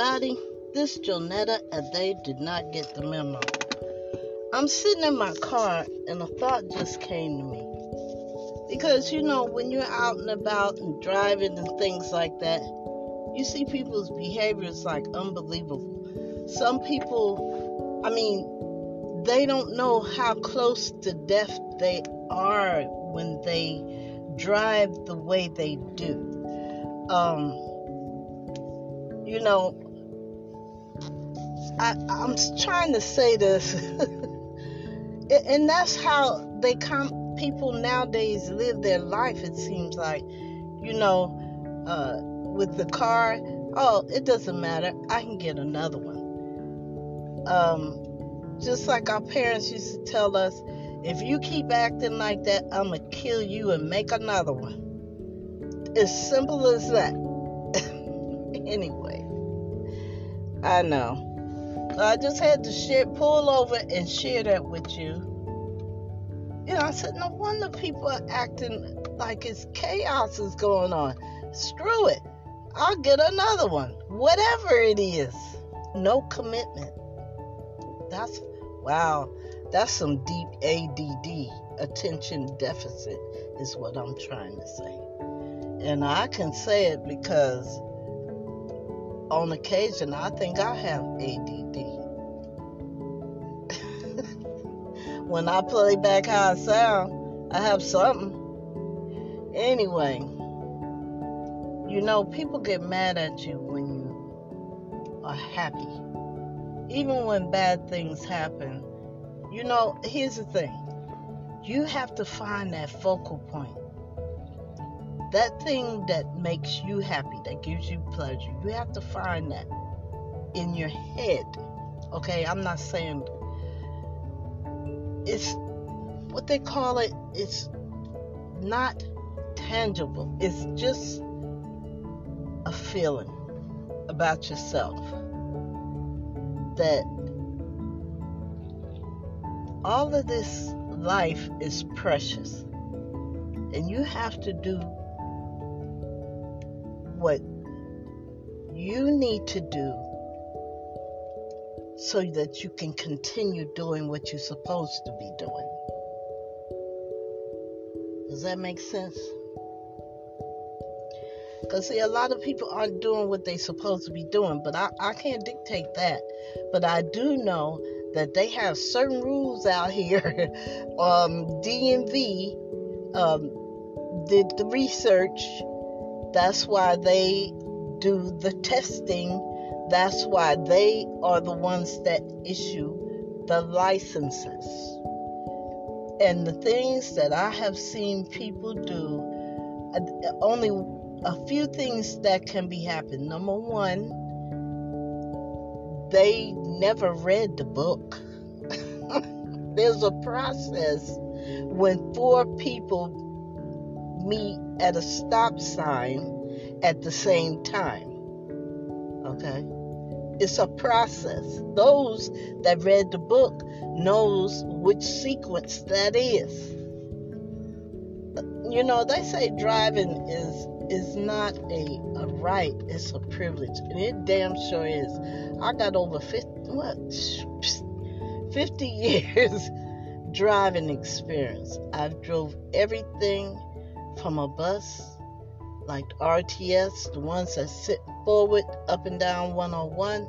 everybody. This is Jonetta, and they did not get the memo. I'm sitting in my car, and a thought just came to me. Because, you know, when you're out and about and driving and things like that, you see people's behaviors like unbelievable. Some people, I mean, they don't know how close to death they are when they drive the way they do. Um, you know, I, I'm trying to say this, and that's how they come. People nowadays live their life. It seems like, you know, uh, with the car. Oh, it doesn't matter. I can get another one. Um, just like our parents used to tell us, if you keep acting like that, I'm gonna kill you and make another one. As simple as that. anyway, I know. I just had to share, pull over and share that with you. You know, I said, no wonder people are acting like it's chaos is going on. Screw it. I'll get another one. Whatever it is. No commitment. That's, wow, that's some deep ADD, attention deficit, is what I'm trying to say. And I can say it because on occasion I think I have ADD. when I play back how I sound, I have something. Anyway, you know, people get mad at you when you are happy. Even when bad things happen. You know, here's the thing you have to find that focal point. That thing that makes you happy, that gives you pleasure. You have to find that in your head. Okay, I'm not saying it's what they call it, it's not tangible. It's just a feeling about yourself that all of this life is precious. And you have to do what you need to do so that you can continue doing what you're supposed to be doing. Does that make sense? Because, see, a lot of people aren't doing what they're supposed to be doing, but I, I can't dictate that. But I do know that they have certain rules out here. um, DMV um, did the research. That's why they do the testing. That's why they are the ones that issue the licenses. And the things that I have seen people do, only a few things that can be happened. Number one, they never read the book. There's a process when four people meet at a stop sign at the same time. Okay? It's a process. Those that read the book knows which sequence that is. You know, they say driving is is not a, a right, it's a privilege. And it damn sure is. I got over 50, what, 50 years driving experience. I've drove everything from a bus, like RTS, the ones that sit forward up and down 101,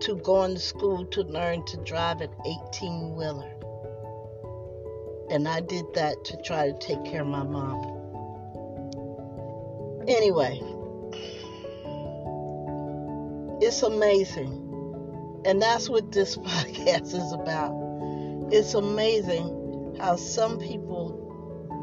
to going to school to learn to drive an 18 wheeler. And I did that to try to take care of my mom. Anyway, it's amazing. And that's what this podcast is about. It's amazing how some people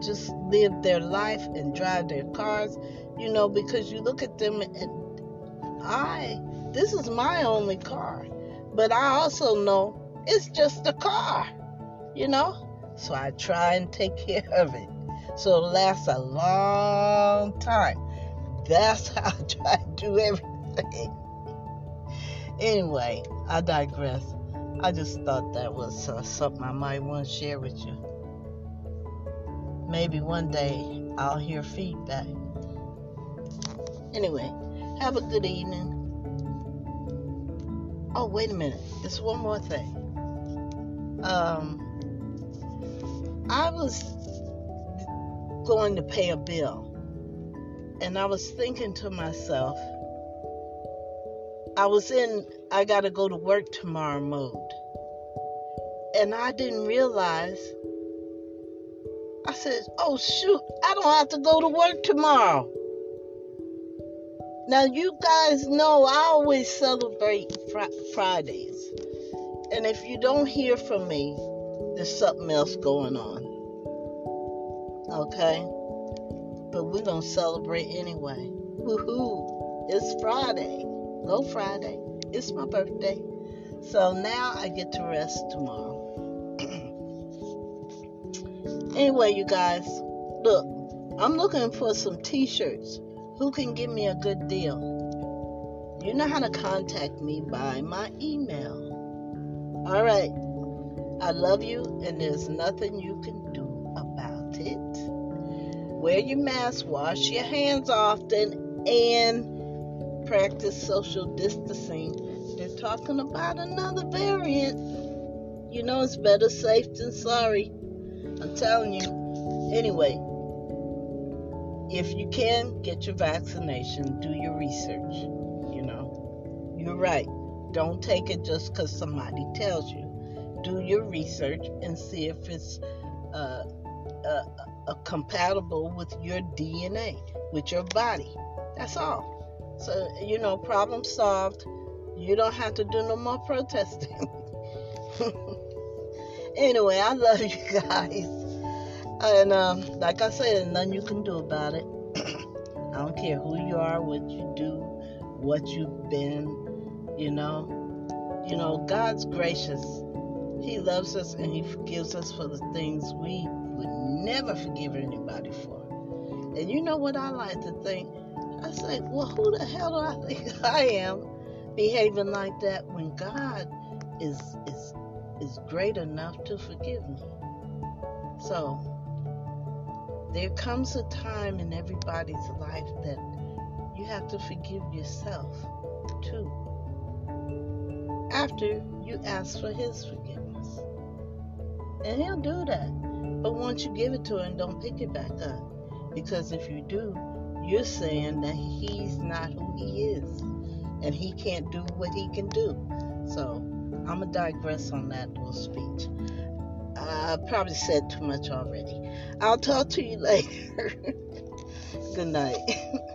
just live their life and drive their cars, you know, because you look at them and I, this is my only car. But I also know it's just a car, you know? So I try and take care of it so it lasts a long time. That's how I try to do everything. Anyway, I digress. I just thought that was uh, something I might want to share with you. Maybe one day I'll hear feedback. Anyway, have a good evening. Oh, wait a minute. There's one more thing. Um, I was going to pay a bill, and I was thinking to myself, I was in, I got to go to work tomorrow mode. And I didn't realize, I said, oh shoot, I don't have to go to work tomorrow. Now, you guys know I always celebrate fr- Fridays. And if you don't hear from me, there's something else going on. Okay? But we're going to celebrate anyway. Woohoo! It's Friday. Go Friday. It's my birthday. So now I get to rest tomorrow. Anyway, you guys, look, I'm looking for some t shirts. Who can give me a good deal? You know how to contact me by my email. All right. I love you, and there's nothing you can do about it. Wear your mask, wash your hands often, and practice social distancing. They're talking about another variant. You know, it's better safe than sorry. I'm telling you. Anyway, if you can, get your vaccination, do your research. You know, you're right. Don't take it just because somebody tells you. Do your research and see if it's uh, uh, uh, compatible with your DNA, with your body. That's all. So, you know, problem solved. You don't have to do no more protesting. anyway, I love you guys. And um, like I said, there's nothing you can do about it. I don't care who you are, what you do, what you've been, you know. You know, God's gracious. He loves us and He forgives us for the things we would never forgive anybody for. And you know what I like to think? I say, well, who the hell do I think I am behaving like that when God is is is great enough to forgive me? So there comes a time in everybody's life that you have to forgive yourself too. After you ask for His forgiveness. And He'll do that. But once you give it to Him, don't pick it back up. Because if you do, you're saying that He's not who He is. And He can't do what He can do. So I'm going to digress on that little speech. I probably said too much already. I'll talk to you later. Good night.